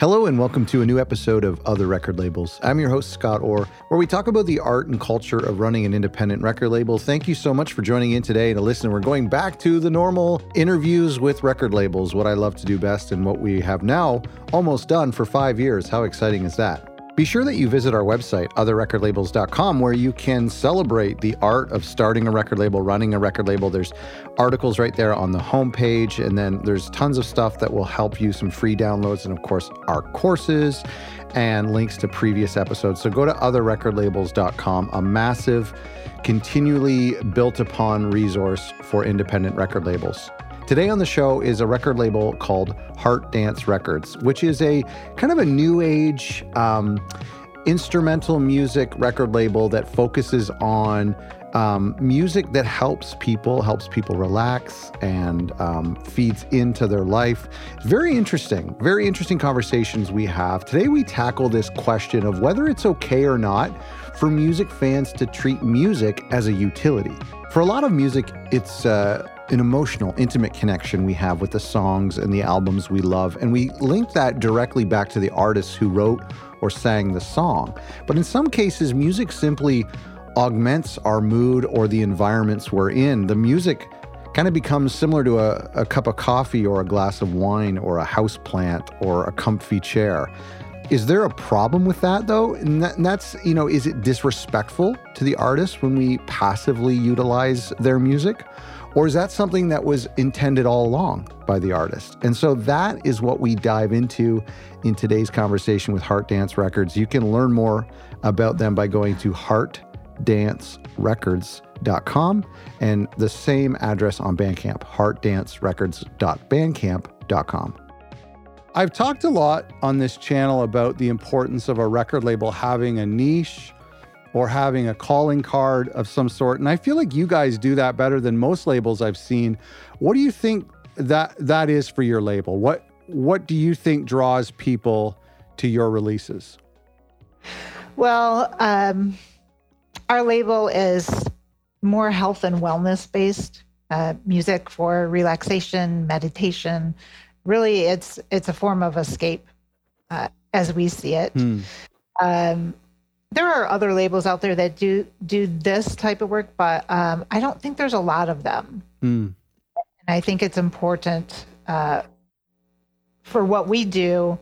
Hello, and welcome to a new episode of Other Record Labels. I'm your host, Scott Orr, where we talk about the art and culture of running an independent record label. Thank you so much for joining in today to listen. We're going back to the normal interviews with record labels, what I love to do best, and what we have now almost done for five years. How exciting is that? Be sure that you visit our website, otherrecordlabels.com, where you can celebrate the art of starting a record label, running a record label. There's articles right there on the homepage, and then there's tons of stuff that will help you, some free downloads, and of course, our courses and links to previous episodes. So go to otherrecordlabels.com, a massive, continually built upon resource for independent record labels. Today on the show is a record label called Heart Dance Records, which is a kind of a new age um, instrumental music record label that focuses on um, music that helps people, helps people relax, and um, feeds into their life. Very interesting, very interesting conversations we have. Today, we tackle this question of whether it's okay or not for music fans to treat music as a utility. For a lot of music, it's uh, an emotional, intimate connection we have with the songs and the albums we love. And we link that directly back to the artists who wrote or sang the song. But in some cases, music simply augments our mood or the environments we're in. The music kind of becomes similar to a, a cup of coffee or a glass of wine or a house plant or a comfy chair. Is there a problem with that though? And, that, and, that's, you know, is it disrespectful to the artist when we passively utilize their music? Or is that something that was intended all along by the artist? And so that is what we dive into in today's conversation with Heart Dance Records. You can learn more about them by going to heartdancerecords.com and the same address on Bandcamp, heartdancerecords.bandcamp.com. I've talked a lot on this channel about the importance of a record label having a niche or having a calling card of some sort. And I feel like you guys do that better than most labels I've seen. What do you think that that is for your label? What what do you think draws people to your releases? Well, um, our label is more health and wellness based uh, music for relaxation, meditation. Really, it's it's a form of escape uh, as we see it. Hmm. Um, there are other labels out there that do do this type of work, but um, I don't think there's a lot of them. Mm. And I think it's important uh, for what we do.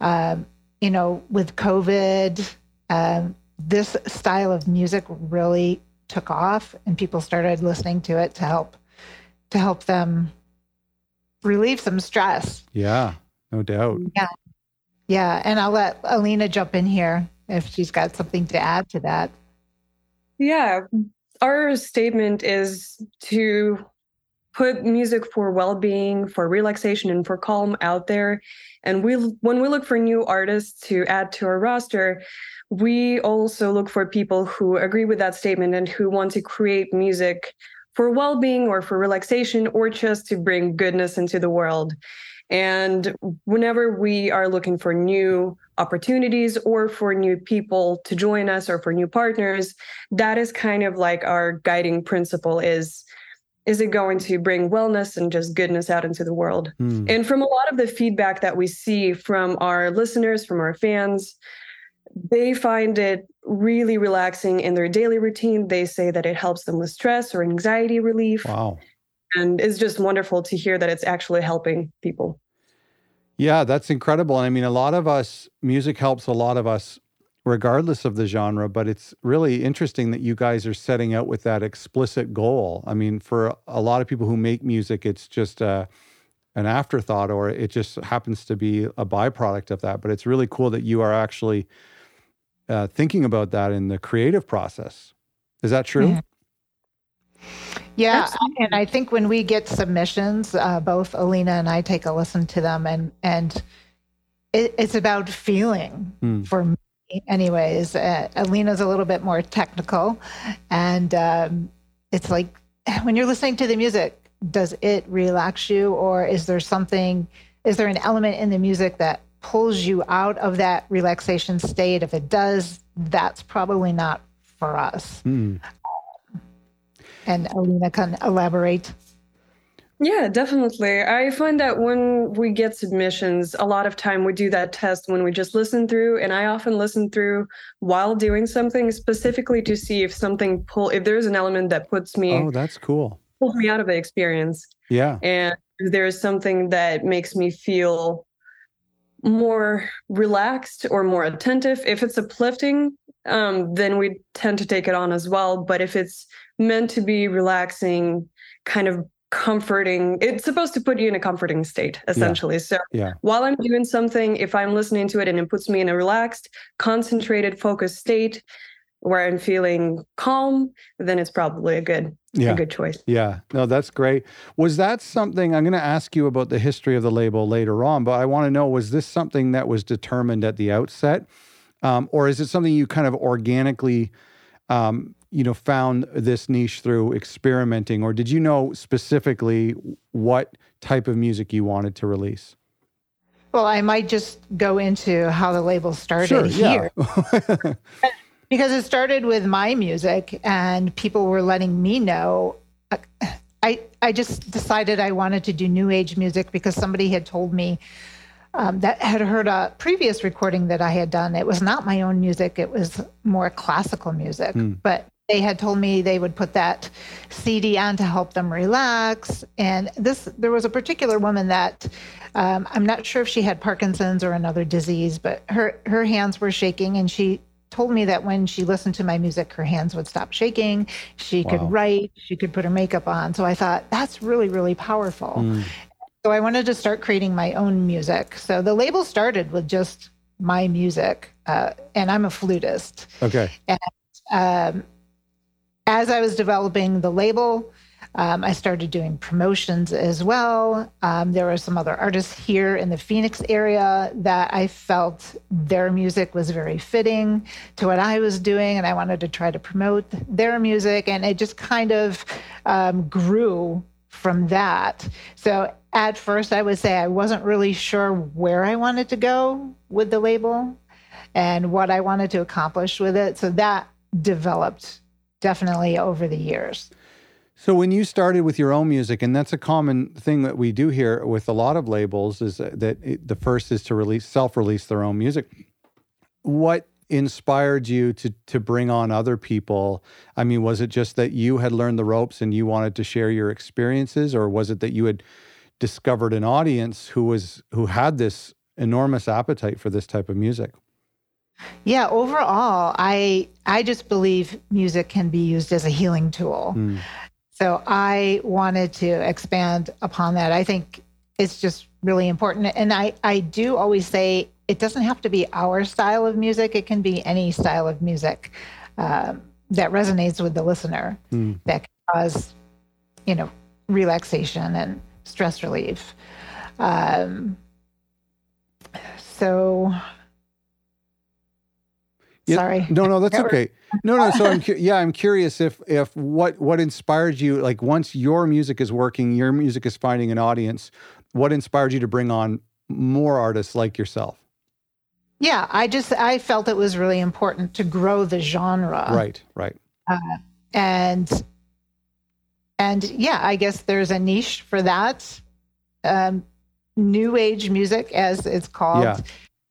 Um, you know, with COVID, um, this style of music really took off, and people started listening to it to help to help them relieve some stress. Yeah, no doubt. Yeah, yeah, and I'll let Alina jump in here if she's got something to add to that. Yeah, our statement is to put music for well-being, for relaxation, and for calm out there. And we, when we look for new artists to add to our roster, we also look for people who agree with that statement and who want to create music for well-being or for relaxation or just to bring goodness into the world. And whenever we are looking for new opportunities or for new people to join us or for new partners, that is kind of like our guiding principle is is it going to bring wellness and just goodness out into the world? Mm. And from a lot of the feedback that we see from our listeners, from our fans, they find it really relaxing in their daily routine. They say that it helps them with stress or anxiety relief. Wow and it's just wonderful to hear that it's actually helping people. Yeah, that's incredible. And I mean, a lot of us, music helps a lot of us regardless of the genre, but it's really interesting that you guys are setting out with that explicit goal. I mean, for a lot of people who make music, it's just a, an afterthought or it just happens to be a byproduct of that. But it's really cool that you are actually uh, thinking about that in the creative process. Is that true? Yeah. Yeah, Absolutely. and I think when we get submissions, uh, both Alina and I take a listen to them, and and it, it's about feeling mm. for me, anyways. Uh, Alina's a little bit more technical, and um, it's like when you're listening to the music, does it relax you, or is there something? Is there an element in the music that pulls you out of that relaxation state? If it does, that's probably not for us. Mm and Alina can elaborate. Yeah, definitely. I find that when we get submissions, a lot of time we do that test when we just listen through, and I often listen through while doing something specifically to see if something pull if there's an element that puts me Oh, that's cool. pulls me out of the experience, Yeah. and if there's something that makes me feel more relaxed or more attentive. If it's uplifting, um, then we tend to take it on as well. But if it's meant to be relaxing, kind of comforting it's supposed to put you in a comforting state essentially so Yeah. while i'm doing something if i'm listening to it and it puts me in a relaxed concentrated focused state where i'm feeling calm then it's probably a good Yeah. a good choice Yeah, no, that's great. Was that something I'm going to ask you about the history of the label later on, but I want to know was this something that was determined at the outset, um, or is it something you kind of organically, um, you know, found this niche through experimenting, or did you know specifically what type of music you wanted to release? Well, I might just go into how the label started here. yeah. because it started with my music and people were letting me know i i just decided i wanted to do new age music because somebody had told me um, that had heard a previous recording that i had done it was not my own music it was more classical music but they had told me they would put that cd on to help them relax and this there was a particular woman that um, i'm not sure if she had parkinson's or another disease but her her hands were shaking and she told me that when she listened to my music, her hands would stop shaking. She Wow. could write, she could put her makeup on. So I thought that's really, really powerful. Mm. So I wanted to start creating my own music. So the label started with just my music, uh, and I'm a flutist. Okay. Um, as I was developing the label, um, I started doing promotions as well. Um, there were some other artists here in the Phoenix area that I felt their music was very fitting to what I was doing, and I wanted to try to promote their music. And it just kind of um, grew from that. So at first, I would say I wasn't really sure where I wanted to go with the label and what I wanted to accomplish with it. So that developed definitely over the years. So when you started with your own music, and that's a common thing that we do here with a lot of labels, is that it, the first is to release self-release their own music. What inspired you to to bring on other people? I mean, was it just that you had learned the ropes and you wanted to share your experiences, or was it that you had discovered an audience who was who had this enormous appetite for this type of music? Yeah, overall, I I just believe music can be used as a healing tool. Mm. So I wanted to expand upon that. I think it's just really important. And I, I do always say it doesn't have to be our style of music, it can be any style of music um, that resonates with the listener Mm. that can cause, you know, relaxation and stress relief. Um, so, Yeah, sorry. No, no, that's okay. No, no. So I'm cu- yeah, I'm curious if if what what inspired you like once your music is working, your music is finding an audience. What inspired you to bring on more artists like yourself? Yeah, I just I felt it was really important to grow the genre. right, right. and and yeah i guess there's a niche for that um, new age music as it's called Yeah.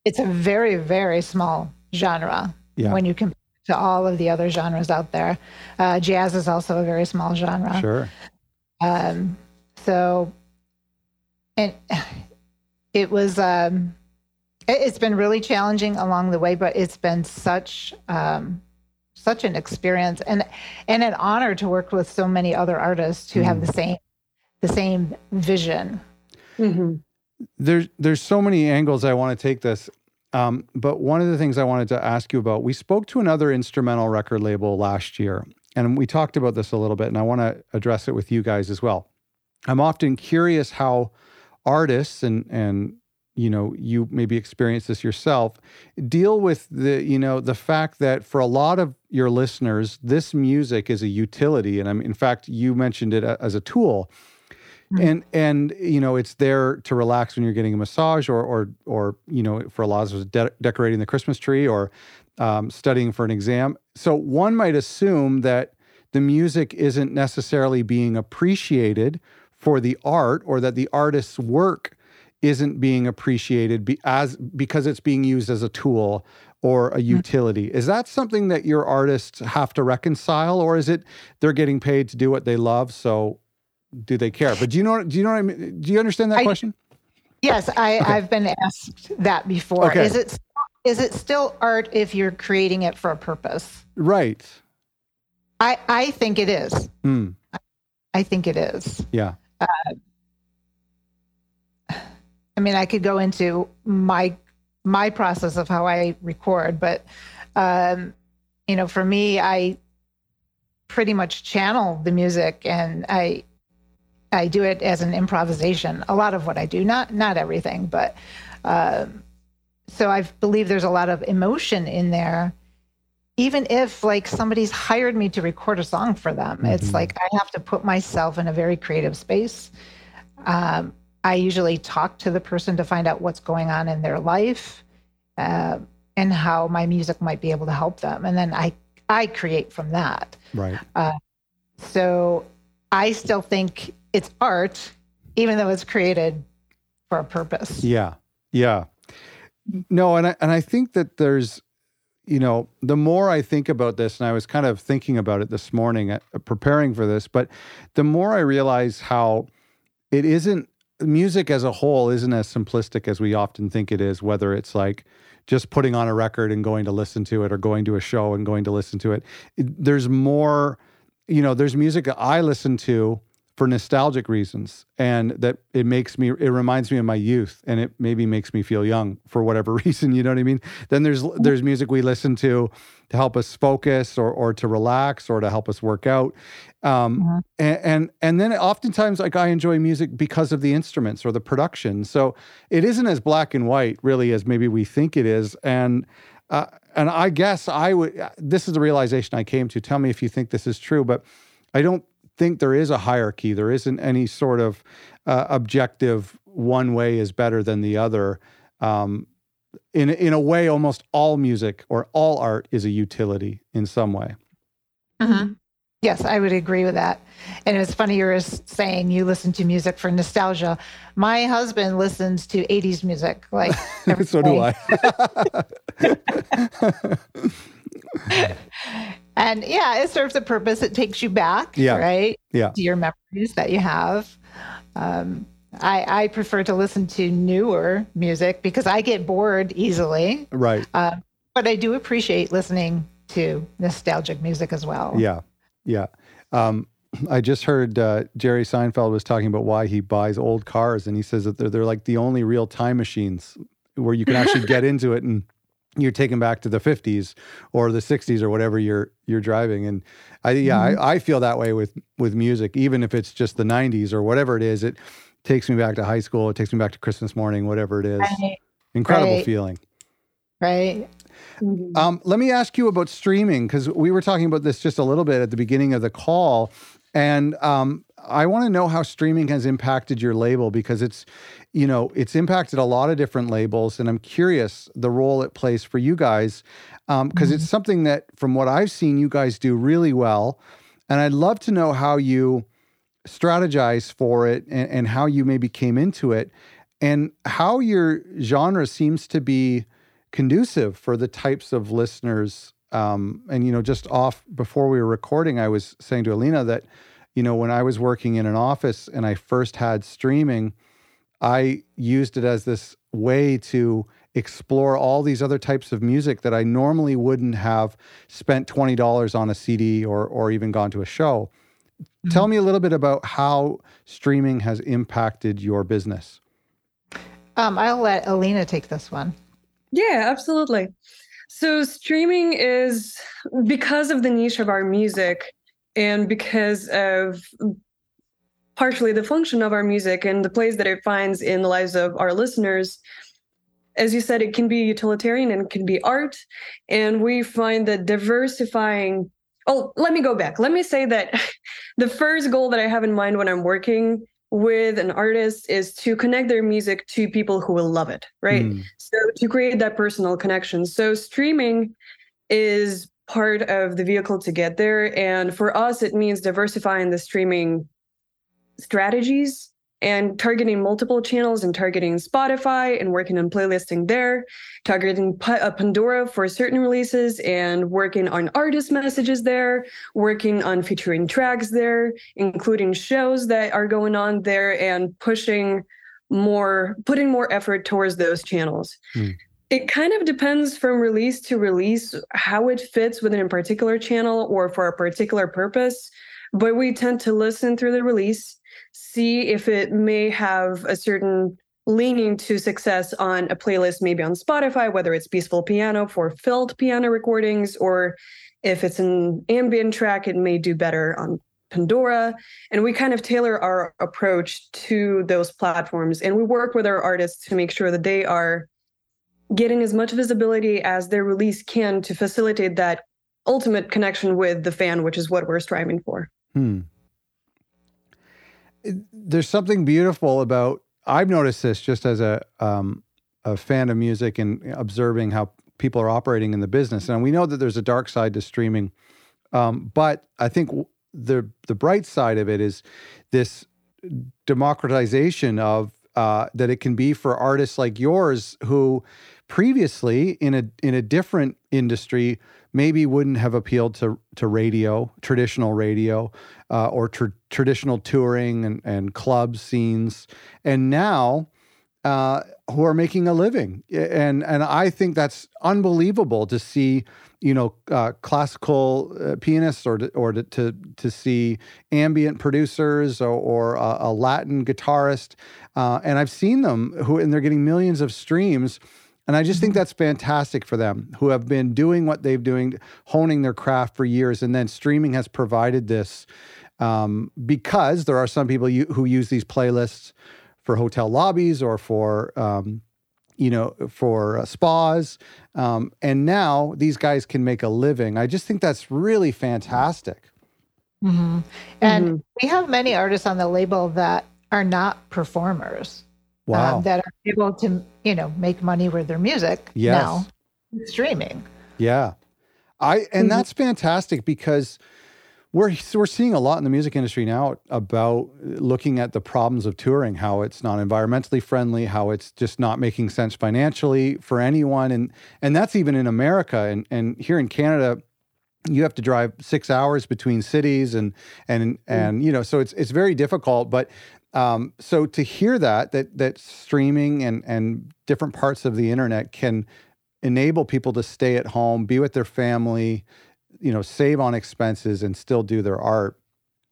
it's a very very small genre Yeah. when you compare it to all of the other genres out there uh, jazz is also a very small genre Sure. um, so and it was um, it's been really challenging along the way but it's been such um, such an experience and and an honor to work with so many other artists who have the same the same vision Mhm. There's there's so many angles I want to take this. Um, but one of the things I wanted to ask you about, we spoke to another instrumental record label last year, and we talked about this a little bit, and I want to address it with you guys as well. I'm often curious how artists and and you know you maybe experience this yourself deal with the you know the fact that for a lot of your listeners this music is a utility. And I'm in fact you mentioned it as a tool. And and you know it's there to relax when you're getting a massage or or or you know for a lot of us de- decorating the christmas tree or um, studying for an exam. So one might assume that the music isn't necessarily being appreciated for the art or that the artist's work isn't being appreciated be, as because it's being used as a tool or a mm-hmm. utility. Is that something that your artists have to reconcile, or is it they're getting paid to do what they love, so do they care? But do you know? Do you know what I mean? Do you understand that I, question? Yes, I, okay. I've been asked that before. Okay. Is it is it still art if you're creating it for a purpose? Right. I I think it is. Mm. I think it is. Yeah. Uh, I mean, I could go into my my process of how I record, but um, you know, for me, I pretty much channel the music, and I I do it as an improvisation. A lot of what I do, not not everything, but um, so I believe there's a lot of emotion in there. Even if like somebody's hired me to record a song for them, mm-hmm. it's like I have to put myself in a very creative space. Um, I usually talk to the person to find out what's going on in their life uh, and how my music might be able to help them. And then I, I create from that. Right. Uh, so I still think it's art, even though it's created for a purpose. Yeah. Yeah. No, and I, and I think that there's, you know, the more I think about this, and I was kind of thinking about it this morning, uh, preparing for this, but the more I realize how it isn't music as a whole isn't as simplistic as we often think it is, whether it's like just putting on a record and going to listen to it or going to a show and going to listen to it. there's more, you know, there's music I listen to for nostalgic reasons and that it makes me it reminds me of my youth and it maybe makes me feel young for whatever reason you know what i mean? Then there's there's music we listen to to help us focus or or to relax or to help us work out. Um, mm-hmm. and, and and then oftentimes like i enjoy music because of the instruments or the production. So it isn't as black and white really as maybe we think it is. And uh, and i guess i would this is the realization i came to. Tell me if you think this is true but i don't think there is a hierarchy. There isn't any sort of uh, objective one way is better than the other. Um, in in a way, almost all music or all art is a utility in some way. Mm-hmm. Yes, I would agree with that. And it was funny you were saying you listen to music for nostalgia. My husband listens to 80s music. Like so do I. and yeah, it serves a purpose. It takes you back, yeah. right? Yeah. To your memories that you have. Um, I, I prefer to listen to newer music because I get bored easily. Right. Uh, but I do appreciate listening to nostalgic music as well. Yeah. Yeah. Um, I just heard uh, Jerry Seinfeld was talking about why he buys old cars, and he says that they're, they're like the only real time machines where you can actually get into it and you're taken back to the 50s or the 60s or whatever you're you're driving and i yeah mm-hmm. I, I feel that way with with music even if it's just the 90s or whatever it is it takes me back to high school it takes me back to christmas morning whatever it is right. incredible right. feeling right mm-hmm. um, let me ask you about streaming because we were talking about this just a little bit at the beginning of the call and um, I want to know how streaming has impacted your label because it's, you know, it's impacted a lot of different labels, and I'm curious the role it plays for you guys because um, mm-hmm. it's something that, from what I've seen, you guys do really well, and I'd love to know how you strategize for it and, and how you maybe came into it, and how your genre seems to be conducive for the types of listeners. Um, and you know, just off before we were recording, I was saying to Alina that you know, when I was working in an office and I first had streaming, I used it as this way to explore all these other types of music that I normally wouldn't have spent $20 on a CD or or even gone to a show. Mm-hmm. Tell me a little bit about how streaming has impacted your business. Um, I'll let Alina take this one. Yeah, absolutely. So streaming is because of the niche of our music, and because of partially the function of our music and the place that it finds in the lives of our listeners as you said it can be utilitarian and it can be art. And we find that diversifying oh let me go back. Let me say that the first goal that i have in mind when i'm working with an artist is to connect their music to people who will love it right? Mm. so to create that personal connection. So streaming is part of the vehicle to get there. And for us, it means diversifying the streaming strategies and targeting multiple channels and targeting Spotify and working on playlisting there, targeting uh, Pandora for certain releases and working on artist messages there, working on featuring tracks there, including shows that are going on there and pushing more, putting more effort towards those channels. Mm. It kind of depends from release to release how it fits within a particular channel or for a particular purpose. But we tend to listen through the release see if it may have a certain leaning to success on a playlist, maybe on Spotify, whether it's peaceful piano for filled piano recordings, or if it's an ambient track, it may do better on Pandora. And we kind of tailor our approach to those platforms. And we work with our artists to make sure that they are getting as much visibility as their release can to facilitate that ultimate connection with the fan, which is what we're striving for. Hmm there's something beautiful about. I've noticed this just as a um, a fan of music and observing how people are operating in the business. And we know that there's a dark side to streaming, um, but I think the the bright side of it is this democratization of uh, that it can be for artists like yours who previously in a in a different industry maybe wouldn't have appealed to to radio, traditional radio, uh, or tr- traditional touring and, and club scenes, and now uh, who are making a living. And and I think that's unbelievable to see. You know, uh, classical uh, pianists, or to, or to, to, to see ambient producers, or, or a, a Latin guitarist, uh, and I've seen them who, and they're getting millions of streams and I just think that's fantastic for them who have been doing what they've doing, honing their craft for years. And then streaming has provided this um, because there are some people who use these playlists for hotel lobbies or for, um, you know, for uh, spas. Um, and now these guys can make a living. I just think that's really fantastic. Mm-hmm. And mm-hmm. we have many artists on the label that are not performers. Um, wow. Um, that are able to, you know, make money with their music yes. now streaming. Yeah. I and mm-hmm. that's fantastic because we're we're seeing a lot in the music industry now about looking at the problems of touring, how it's not environmentally friendly, how it's just not making sense financially for anyone, and and that's even in America and and here in Canada, you have to drive six hours between cities and and and you know so it's it's very difficult. But um, so to hear that that that streaming and and different parts of the internet can enable people to stay at home, be with their family, you know, save on expenses and still do their art.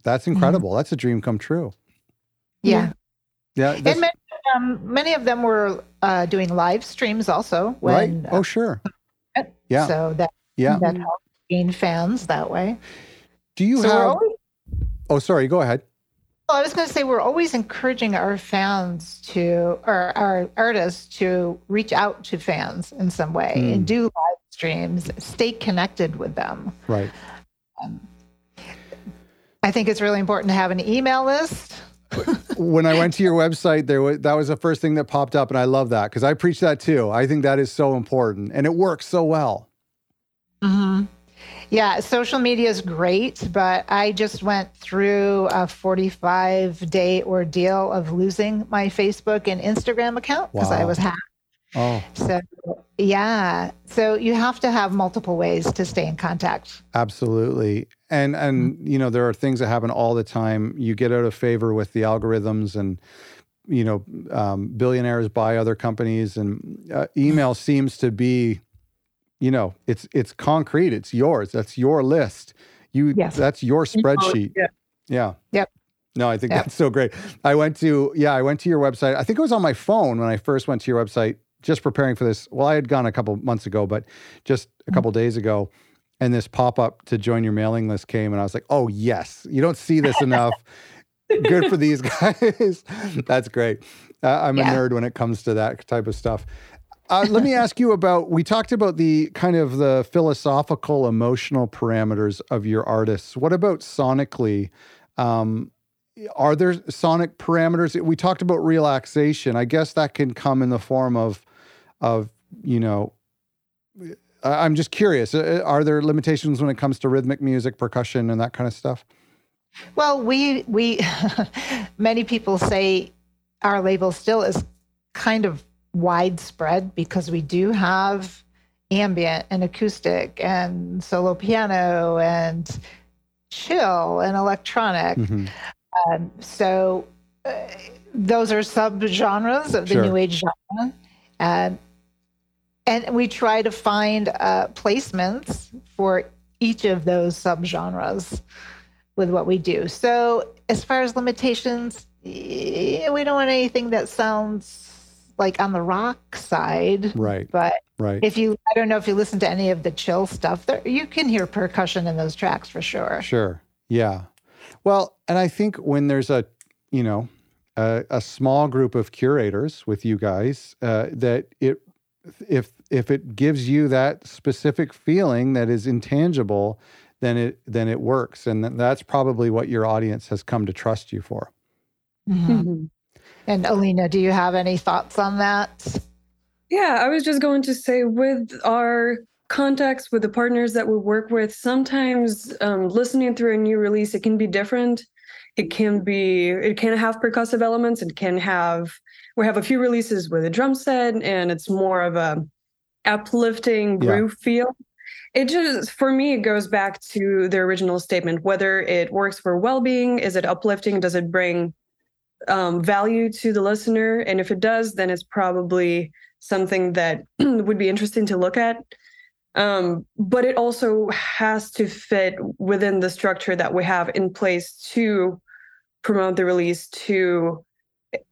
That's mm-hmm. incredible. Mm-hmm. That's a dream come true. Yeah. Yeah. And many, um, many of them were uh, doing live streams also. When, right. Oh, sure. Uh, yeah. So that yeah. that helped gain fans that way. Do you so have? Always... Oh, sorry. Go ahead. Well, I was going to say we're always encouraging our fans to, or our artists to reach out to fans in some way mm. and do live streams, stay connected with them. Right. Um, I think it's really important to have an email list. when I went to your website, there was that was the first thing that popped up, and I love that because I preach that too. I think that is so important, and it works so well. Mm-hmm. Yeah, social media is great, but I just went through a 45 day ordeal of losing my Facebook and Instagram account because wow. I was hacked. Oh. So, yeah. So you have to have multiple ways to stay in contact. Absolutely. And and mm-hmm. you know there are things that happen all the time. You get out of favor with the algorithms and you know um, billionaires buy other companies and uh, email seems to be you know, it's it's concrete. It's yours. That's your list. You yes. that's your spreadsheet. Yeah. yeah. Yep. No, I think yep. that's so great. I went to yeah, I went to your website. I think it was on my phone when I first went to your website, just preparing for this. Well, I had gone a couple months ago, but just a couple mm-hmm. days ago, and this pop up to join your mailing list came, and I was like, oh yes, you don't see this enough. Good for these guys. that's great. Uh, I'm yeah. a nerd when it comes to that type of stuff. Uh, let me ask you about. We talked about the kind of the philosophical, emotional parameters of your artists. What about sonically? Um, are there sonic parameters? We talked about relaxation. I guess that can come in the form of, of you know. I'm just curious. Uh, are there limitations when it comes to rhythmic music, percussion, and that kind of stuff? Well, we we many people say our label still is kind of widespread because we do have ambient and acoustic and solo piano and chill and electronic. Mm-hmm. Um, so uh, those are subgenres of the sure. new age genre. Um, and we try to find uh, placements for each of those subgenres with what we do. So as far as limitations, we don't want anything that sounds like on the rock side. Right. But right. if you, I don't know if you listen to any of the chill stuff, there, you can hear percussion in those tracks for sure. Sure. Yeah. Well, and I think when there's a, you know, a, a small group of curators with you guys, uh, that it, if if it gives you that specific feeling that is intangible, then it then it works, and that's probably what your audience has come to trust you for. Mm-hmm. And Alina, do you have any thoughts on that? Yeah, I was just going to say with our contacts with the partners that we work with, sometimes um, listening through a new release, it can be different. It can be, it can have percussive elements. It can have, we have a few releases with a drum set and it's more of a uplifting groove yeah. feel. It just, for me, it goes back to the original statement whether it works for well being, is it uplifting, does it bring um, value to the listener? And if it does, then it's probably something that would be interesting to look at. Um, but it also has to fit within the structure that we have in place to promote the release, to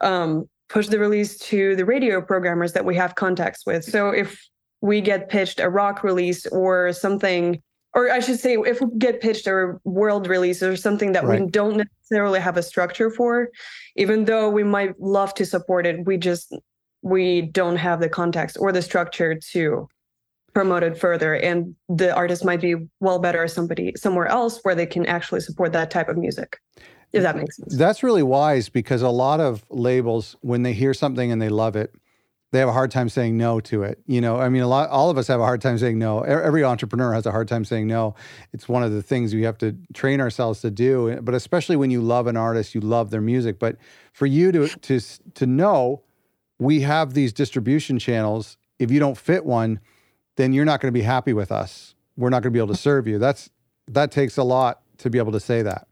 um, push the release to the radio programmers that we have contacts with. So if we get pitched a rock release or something or I should say, if we get pitched a world release or something that right. we don't necessarily have a structure for, even though we might love to support it, we just we don't have the context or the structure to promote it further. And the artist might be well better as somebody somewhere else where they can actually support that type of music. If that makes sense. That's really wise because a lot of labels, when they hear something and they love it, they have a hard time saying no to it. You know, I mean, a lot, all of us have a hard time saying no. Every entrepreneur has a hard time saying no. It's one of the things we have to train ourselves to do. But especially when you love an artist, you love their music. But for you to to to know, we have these distribution channels. If you don't fit one, then you're not going to be happy with us. We're not going to be able to serve you. That's that takes a lot to be able to say that.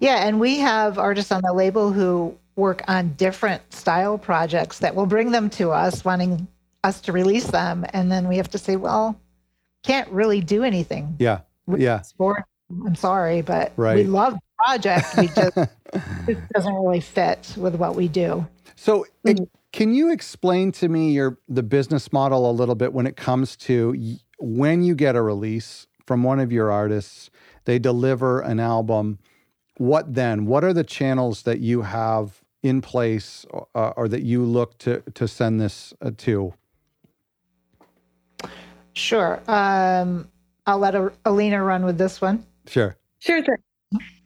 Yeah, and we have artists on the label who work on different style projects that will bring them to us, wanting us to release them, and then we have to say, well, can't really do anything. Yeah, yeah. Sport. I'm sorry, but right. we love the project. We just it doesn't really fit with what we do. So, mm-hmm. it, can you explain to me your the business model a little bit when it comes to when you get a release from one of your artists, they deliver an album. What then? What are the channels that you have in place uh, or that you look to to send this uh, to? Sure. Um, I'll let Alina run with this one. Sure. Sure thing.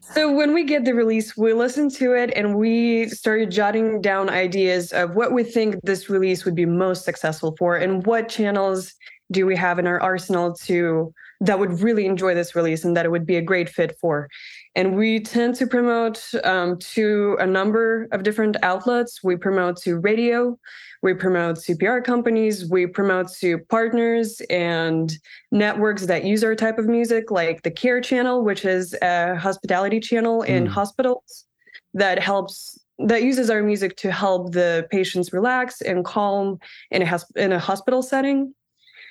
So when we get the release, we listen to it and we started jotting down ideas of what we think this release would be most successful for and what channels do we have in our arsenal to that would really enjoy this release and that it would be a great fit for. And we tend to promote um, to a number of different outlets. We promote to radio, we promote to PR companies, we promote to partners and networks that use our type of music, like the Care Channel, which is a hospitality channel in mm. hospitals that helps that uses our music to help the patients relax and calm in a in a hospital setting.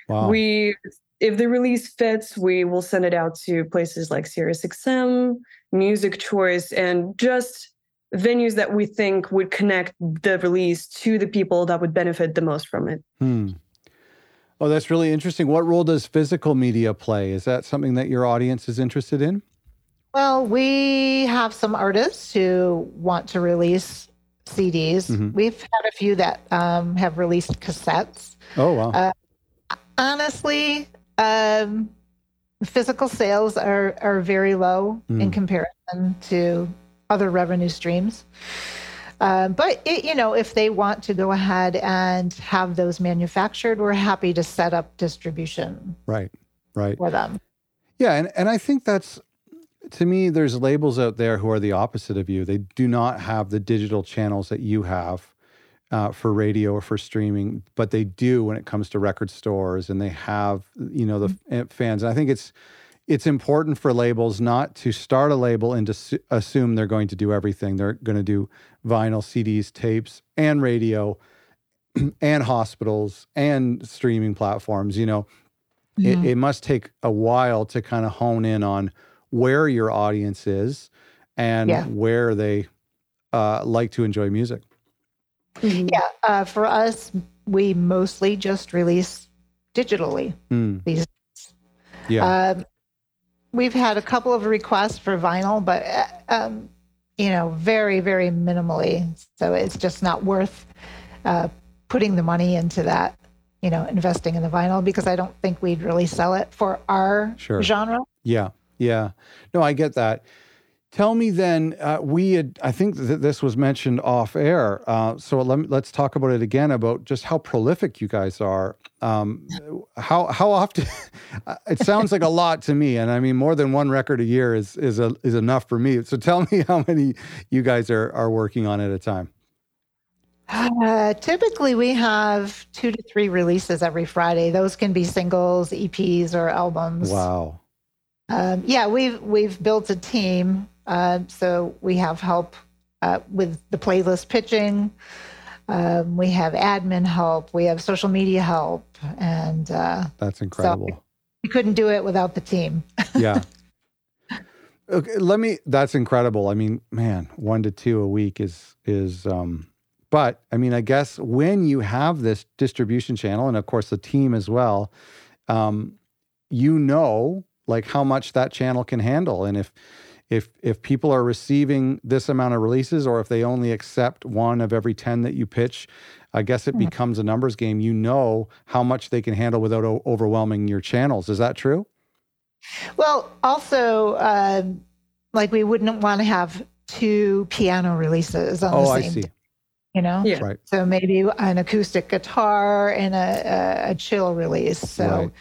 Wow. We if the release fits, we will send it out to places like SiriusXM, Music Choice, and just venues that we think would connect the release to the people that would benefit the most from it. Hmm. Oh, that's really interesting. What role does physical media play? Is that something that your audience is interested in? Well, we have some artists who want to release CDs. Mm-hmm. We've had a few that um, have released cassettes. Oh, wow. Uh, honestly, um, physical sales are are very low mm. in comparison to other revenue streams. Uh, but it, you know, if they want to go ahead and have those manufactured, we're happy to set up distribution. Right, right for them. Yeah, and and I think that's to me, there's labels out there who are the opposite of you. They do not have the digital channels that you have uh, for radio or for streaming, but they do when it comes to record stores, and they have you know the mm-hmm. fans. And I think it's it's important for labels not to start a label and to su- assume they're going to do everything. They're going to do vinyl, CDs, tapes, and radio, and hospitals and streaming platforms. You know, it, it must take a while to kind of hone in on where your audience is and yeah. where they uh, like to enjoy music. Mm-hmm. Yeah, uh, for us, we mostly just release digitally mm. these. Yeah. Um, we've had a couple of requests for vinyl, but uh, um, you know, very, very minimally. So it's just not worth uh, putting the money into that you know, investing in the vinyl because I don't think we'd really sell it for our sure. genre. Yeah, yeah. No, I get that. Tell me then, uh, we had, I think that this was mentioned off air. Uh, so let let's talk about it again about just how prolific you guys are. Um, how how often? it sounds like a lot to me, and I mean more than one record a year is is a, is enough for me. So tell me how many you guys are are working on at a time. Uh, typically, we have two to three releases every Friday. Those can be singles, EPs, or albums. Wow. Um, yeah, we've we've built a team, uh, so we have help uh, with the playlist pitching. Um, we have admin help. We have social media help, and uh, that's incredible. So we couldn't do it without the team. yeah. Okay, let me. That's incredible. I mean, man, one to two a week is is um, but I mean, I guess when you have this distribution channel, and of course the team as well, um, you know like how much that channel can handle, and if if if people are receiving this amount of releases, or if they only accept one of every ten that you pitch, I guess it mm-hmm. becomes a numbers game. You know how much they can handle without o- overwhelming your channels. Is that true? Well, also, uh, like we wouldn't want to have two piano releases on oh, the same. I see you know yeah. right. so maybe an acoustic guitar and a, a, a chill release so right.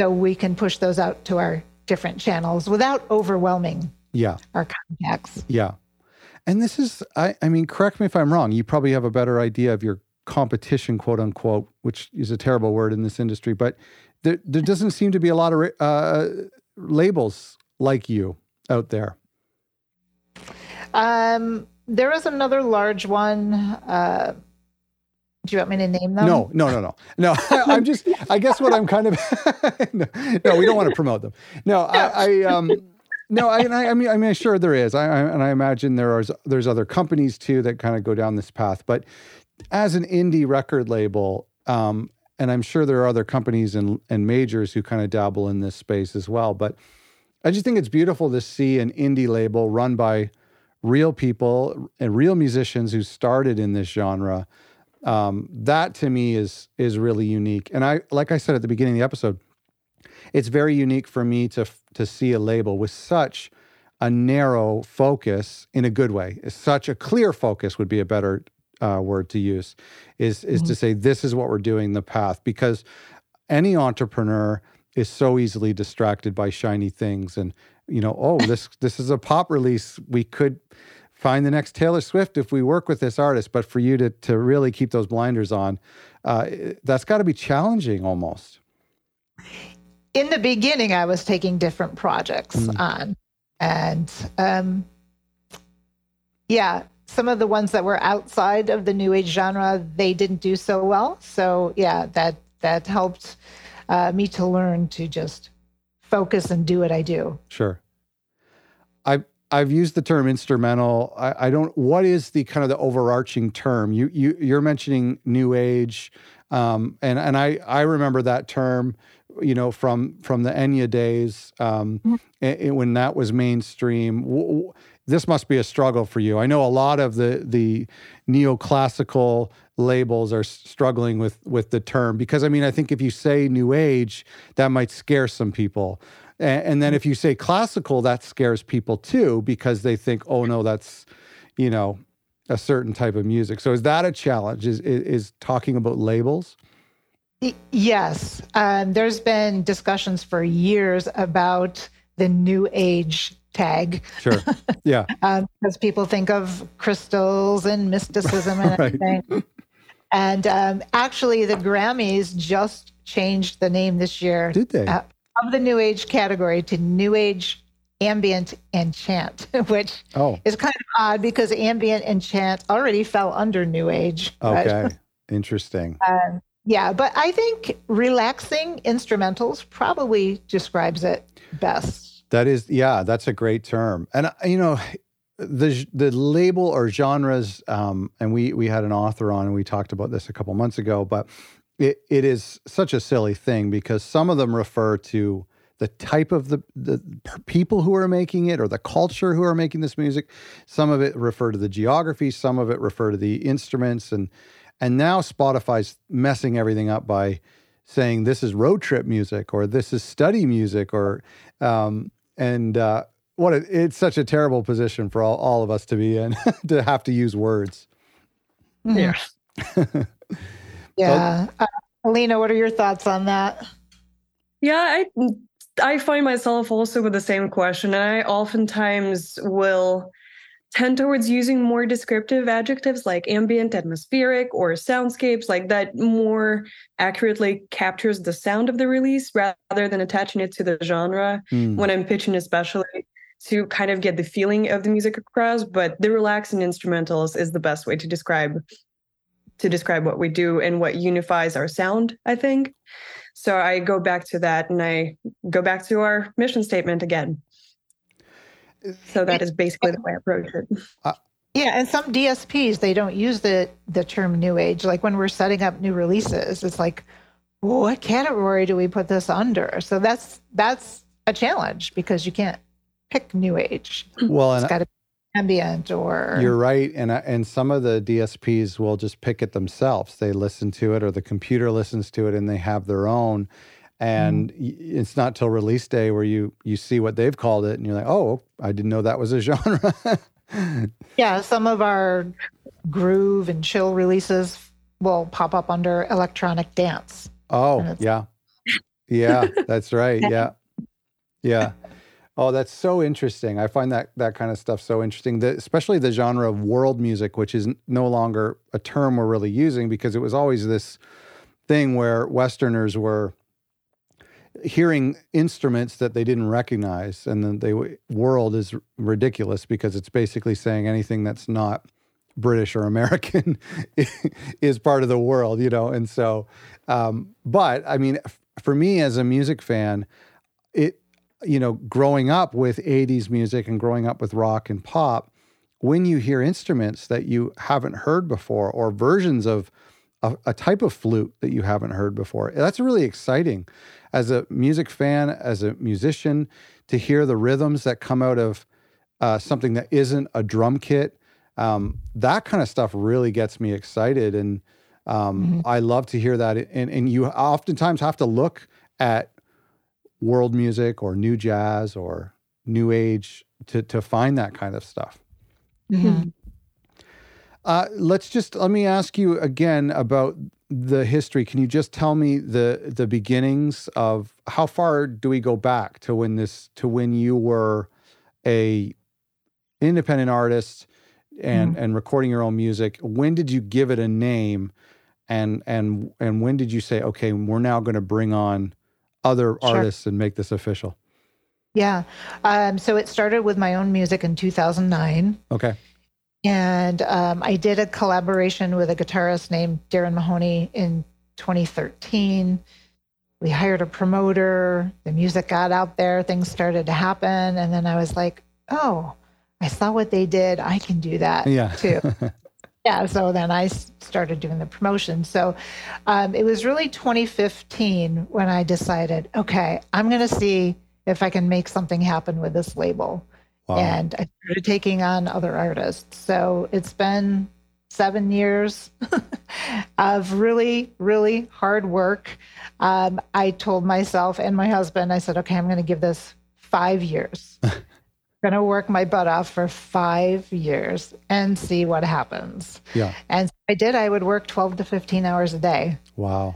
So we can push those out to our different channels without overwhelming yeah. our contacts. Yeah. And this is i i mean correct me if i'm wrong you probably have a better idea of your competition quote unquote which is a terrible word in this industry but there, there doesn't seem to be a lot of uh, labels like you out there. Um there was another large one. Uh, do you want me to name them? No, no, no, no, no. I'm just. I guess what I'm kind of. no, no, we don't want to promote them. No, I, I um, no, I, I, mean, I mean, sure there is. I, I, and I imagine there are there's other companies too that kind of go down this path. But as an indie record label, um, and I'm sure there are other companies and and majors who kind of dabble in this space as well. But I just think it's beautiful to see an indie label run by real people and real musicians who started in this genre. Um, that to me is is really unique. And I, like I said at the beginning of the episode, it's very unique for me to to see a label with such a narrow focus in a good way. Such a clear focus would be a better uh, word to use. Is is mm-hmm. to say this is what we're doing, the path, because any entrepreneur is so easily distracted by shiny things and you know, oh, this this is a pop release. We could find the next Taylor Swift if we work with this artist. But for you to to really keep those blinders on, uh, that's got to be challenging almost. In the beginning, I was taking different projects mm. on, and um, yeah, some of the ones that were outside of the new age genre, they didn't do so well. So yeah, that that helped uh, me to learn to just focus and do what I do. Sure. I I've used the term instrumental. I, I, don't. What is the kind of the overarching term? You you you're mentioning new age, um, and and I I remember that term, you know, from from the Enya days, um, mm-hmm. when that was mainstream. This must be a struggle for you. I know a lot of the the neoclassical labels are struggling with with the term because I mean I think if you say new age that might scare some people and, and then if you say classical that scares people too because they think oh no that's you know a certain type of music so is that a challenge is is, is talking about labels yes um, there's been discussions for years about the new age tag. Sure. Yeah. um, because people think of crystals and mysticism and Right. everything. And um, actually, the Grammys just changed the name this year Did they? Uh, of the New Age category to New Age Ambient and Chant, which oh, is kind of odd because ambient and chant already fell under New Age. but- okay. Interesting. um, yeah, but I think relaxing instrumentals probably describes it best. That is, yeah, that's a great term. And uh, you know, the the label or genres, um, and we we had an author on and we talked about this a couple months ago, but it, it is such a silly thing because some of them refer to the type of the the people who are making it or the culture who are making this music. Some of it refer to the geography, some of it refer to the instruments, and and now Spotify's messing everything up by saying this is road trip music or this is study music or um, and uh, what a, it's such a terrible position for all, all of us to be in to have to use words. Yeah. Yeah. Uh, Alina, what are your thoughts on that? Yeah, I I find myself also with the same question, and I oftentimes will tend towards using more descriptive adjectives like ambient, atmospheric, or soundscapes, like that more accurately captures the sound of the release rather than attaching it to the genre Mm. when I'm pitching, especially to kind of get the feeling of the music across. But the relaxing instrumentals is the best way to describe to describe what we do and what unifies our sound, I think. So I go back to that and I go back to our mission statement again. So that is basically the way I approach it. Uh, yeah, and some DSPs they don't use the the term new age. Like when we're setting up new releases, it's like, what category do we put this under? So that's that's a challenge because you can't pick new age. Well, It's and got to be ambient or You're right, and and some of the DSPs will just pick it themselves. They listen to it, or the computer listens to it, and they have their own. And mm-hmm. y it's not till release day where you you see what they've called it, and you're like, oh, I didn't know that was a genre. Yeah, some of our groove and chill releases will pop up under electronic dance. oh, yeah, yeah, that's right. Yeah, yeah. Oh, that's so interesting. I find that that kind of stuff so interesting. The, especially the genre of world music, which is no longer a term we're really using because it was always this thing where Westerners were hearing instruments that they didn't recognize, and then they world is ridiculous because it's basically saying anything that's not British or American is part of the world, you know. And so, um, but I mean, f- for me as a music fan, it you know, growing up with 80s music and growing up with rock and pop, when you hear instruments that you haven't heard before or versions of a, a type of flute that you haven't heard before, that's really exciting. As a music fan, as a musician, to hear the rhythms that come out of uh, something that isn't a drum kit, um, that kind of stuff really gets me excited. And um, I love to hear that. And, and you oftentimes have to look at world music or new jazz or new age to to find that kind of stuff. Mhm. Uh, let's just let me ask you again about the history. Can you just tell me the the beginnings of how far do we go back to when this to when you were a independent artist and and recording your own music? When did you give it a name? And and and when did you say, okay, we're now going to bring on other Sure. artists and make this official? Yeah. Um, so it started with my own music in 2009. Okay. And um, I did a collaboration with a guitarist named Darren Mahoney in 2013. We hired a promoter, the music got out there, things started to happen. And then I was like, oh, I saw what they did. I can do that Yeah. too. yeah. So then I started doing the promotion. So um, it was really 2015 when I decided, okay, I'm going to see if I can make something happen with this label Wow. and I started taking on other artists. So it's been seven years of really, really hard work. Um, I told myself and my husband, I said, okay, I'm going to give this five years. going to work my butt off for five years and see what happens. yeah. And I did. I would work 12 to 15 hours a day. Wow.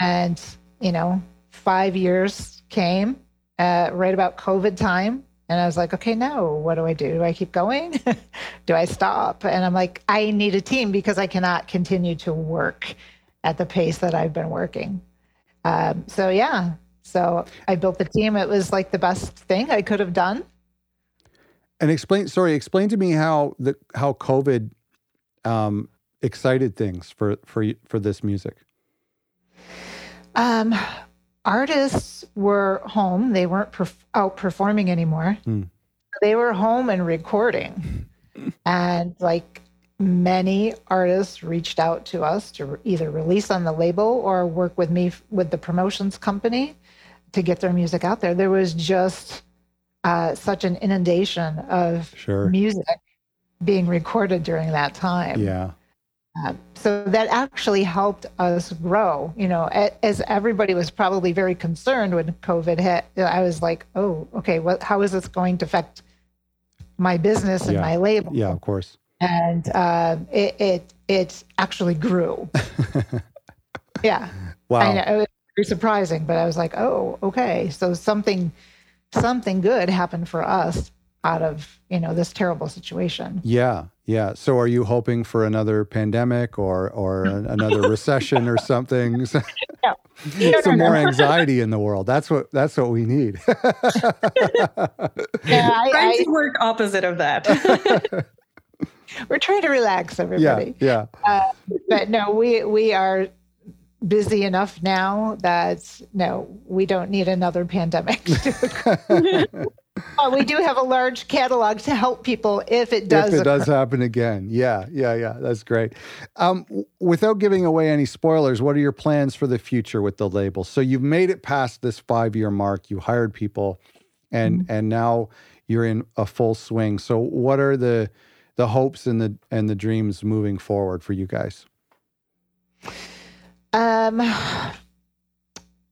And, you know, five years came uh, right about COVID time. And I was like, okay, now what do I do? Do I keep going? do I stop? And I'm like, I need a team because I cannot continue to work at the pace that I've been working. Um, so, yeah. So I built the team. It was like the best thing I could have done. And explain, sorry, explain to me how the how COVID um, excited things for for for this music. Um, artists were home; they weren't perf- out performing anymore. Hmm. They were home and recording, and like many artists reached out to us to either release on the label or work with me with the promotions company to get their music out there. There was just uh, such an inundation of sure. music being recorded during that time. Yeah. Uh, so that actually helped us grow. You know, as everybody was probably very concerned when COVID hit, I was like, oh, okay, what, how is this going to affect my business and yeah. my label? Yeah, of course. And uh, it, it, it actually grew. yeah. Wow. I know, it was very surprising, but I was like, oh, okay. So something something good happened for us out of you know this terrible situation. Yeah yeah. So are you hoping for another pandemic or or another recession or something? No. No, some no, more anxiety in the world. That's what that's what we need. Yeah, I, trying I, to work opposite of that. We're trying to relax everybody. Yeah yeah. Uh, but no we we are busy enough now that no, we don't need another pandemic. we do have a large catalog to help people if it does. If it occur. does happen again, yeah, yeah, yeah, that's great. Um, without giving away any spoilers, what are your plans for the future with the label? So you've made it past this five-year mark. You hired people, and mm-hmm. and now you're in a full swing. So what are the the hopes and the and the dreams moving forward for you guys? Um,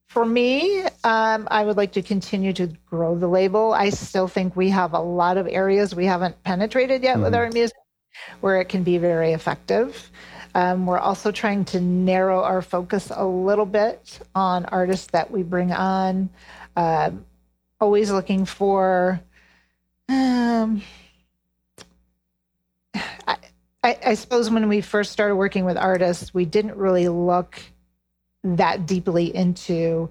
for me, um, I would like to continue to grow the label. I still think we have a lot of areas we haven't penetrated yet mm-hmm. with our music where it can be very effective. Um, we're also trying to narrow our focus a little bit on artists that we bring on. Um, always looking for. Um, I, I, I suppose when we first started working with artists, we didn't really look that deeply into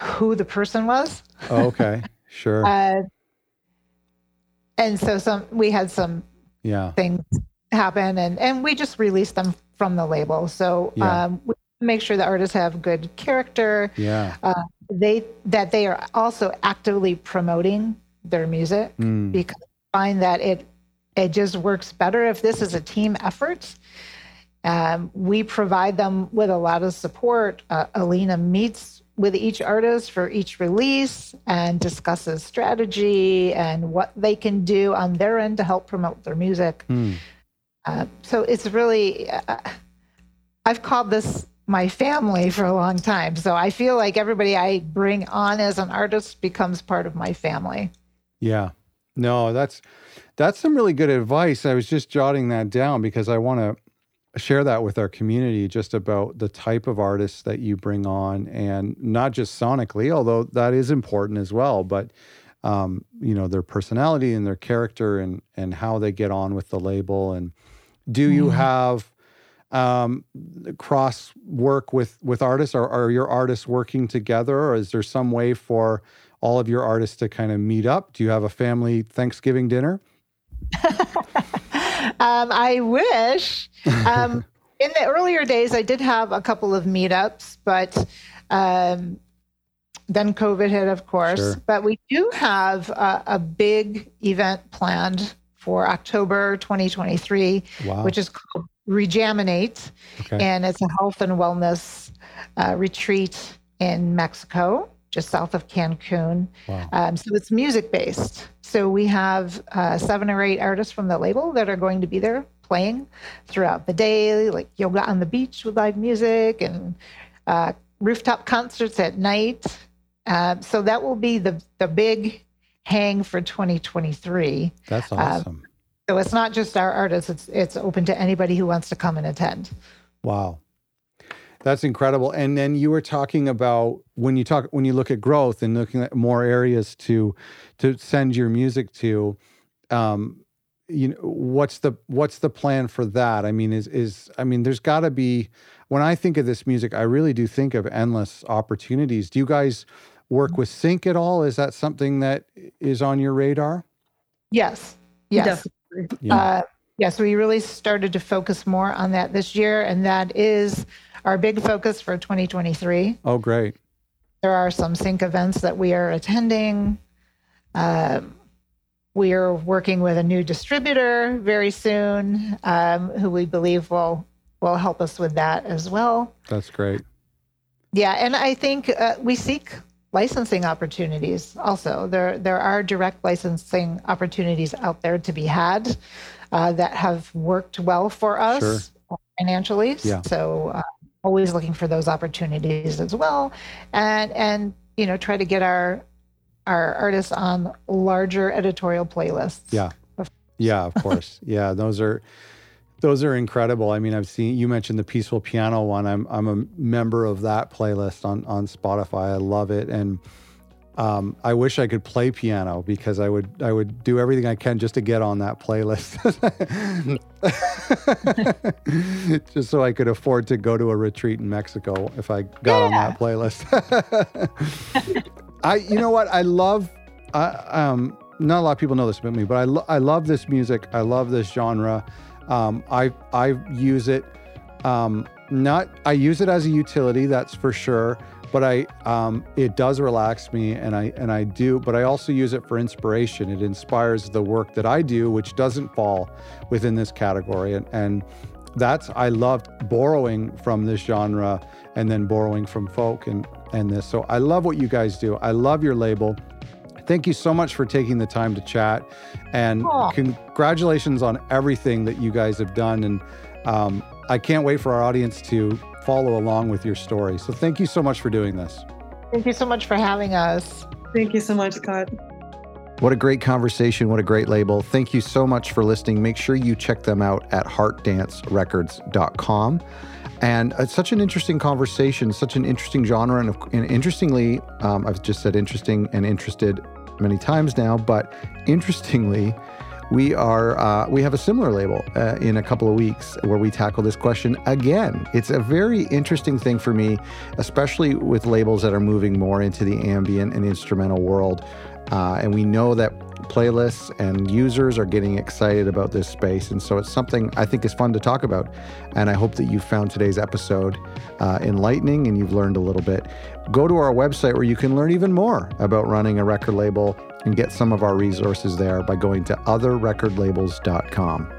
who the person was. Oh, okay, sure. uh, and so some we had some yeah things happen, and and we just released them from the label. So yeah. um, we make sure the artists have good character. Yeah. Uh, they that they are also actively promoting their music mm. because I find that it it just works better if this is a team effort. Um, we provide them with a lot of support. Uh, Alina meets with each artist for each release and discusses strategy and what they can do on their end to help promote their music. Mm. Uh, so it's really, uh, I've called this my family for a long time. So I feel like everybody I bring on as an artist becomes part of my family. Yeah. No, that's that's some really good advice. I was just jotting that down because I want to share that with our community just about the type of artists that you bring on and not just sonically, although that is important as well, but um, you know, their personality and their character and and how they get on with the label. And do you mm-hmm. have um, cross work with with artists? Are, are your artists working together, or is there some way for all of your artists to kind of meet up? Do you have a family Thanksgiving dinner? um, I wish. Um, in the earlier days, I did have a couple of meetups, but um, then COVID hit, of course. Sure. But we do have a, a, big event planned for October 2023, wow. which is called Rejaminate. Okay. And it's a health and wellness uh, retreat in Mexico just south of Cancun. Wow. Um, so it's music based. So we have uh, seven or eight artists from the label that are going to be there playing throughout the day, like yoga on the beach with live music and uh, rooftop concerts at night. Uh, so that will be the the big hang for 2023. That's um, awesome. so it's not just our artists; it's it's open to anybody who wants to come and attend. Wow. That's incredible. And then you were talking about when you talk when you look at growth and looking at more areas to to send your music to. Um, you know, what's the what's the plan for that? I mean, is is I mean, there's got to be. When I think of this music, I really do think of endless opportunities. Do you guys work with sync at all? Is that something that is on your radar? Yes. Yes. Yeah. Uh, yes, we really started to focus more on that this year, and that is our big focus for 2023. Oh, great. There are some sync events that we are attending. Um, we are working with a new distributor very soon, um, who we believe will will help us with that as well. That's great. Yeah, and I think uh, we seek licensing opportunities also. There there are direct licensing opportunities out there to be had uh, that have worked well for us sure. financially. Yeah. So uh, always looking for those opportunities as well, and and you know try to get our our artists on larger editorial playlists. Yeah. Yeah, of course. yeah, those are those are incredible. I mean, I've seen you mentioned the peaceful piano one. I'm I'm a member of that playlist on on Spotify. I love it, and um, I wish I could play piano because I would I would do everything I can just to get on that playlist, just so I could afford to go to a retreat in Mexico if I got yeah. on that playlist. I you know what I love. I, um, not a lot of people know this about me, but I lo- I love this music. I love this genre. Um, I I use it um, not I use it as a utility, that's for sure. But I um, it does relax me, and I and I do. But I also use it for inspiration. It inspires the work that I do, which doesn't fall within this category. And and that's I loved borrowing from this genre and then borrowing from folk and and this. So I love what you guys do. I love your label. Thank you so much for taking the time to chat. And congratulations on everything that you guys have done. And um, I can't wait for our audience to follow along with your story. So thank you so much for doing this. Thank you so much for having us. Thank you so much, Scott. What a great conversation. What a great label. Thank you so much for listening. Make sure you check them out at heartdancerecords.com. And it's such an interesting conversation, such an interesting genre. And, and interestingly, um, I've just said interesting and interested many times now, but interestingly, we are uh, we have a similar label uh, in a couple of weeks where we tackle this question again. It's a very interesting thing for me, especially with labels that are moving more into the ambient and instrumental world. Uh, and we know that playlists and users are getting excited about this space. And so it's something I think is fun to talk about. And I hope that you found today's episode uh, enlightening and you've learned a little bit. Go to our website where you can learn even more about running a record label and get some of our resources there by going to otherrecordlabels.com.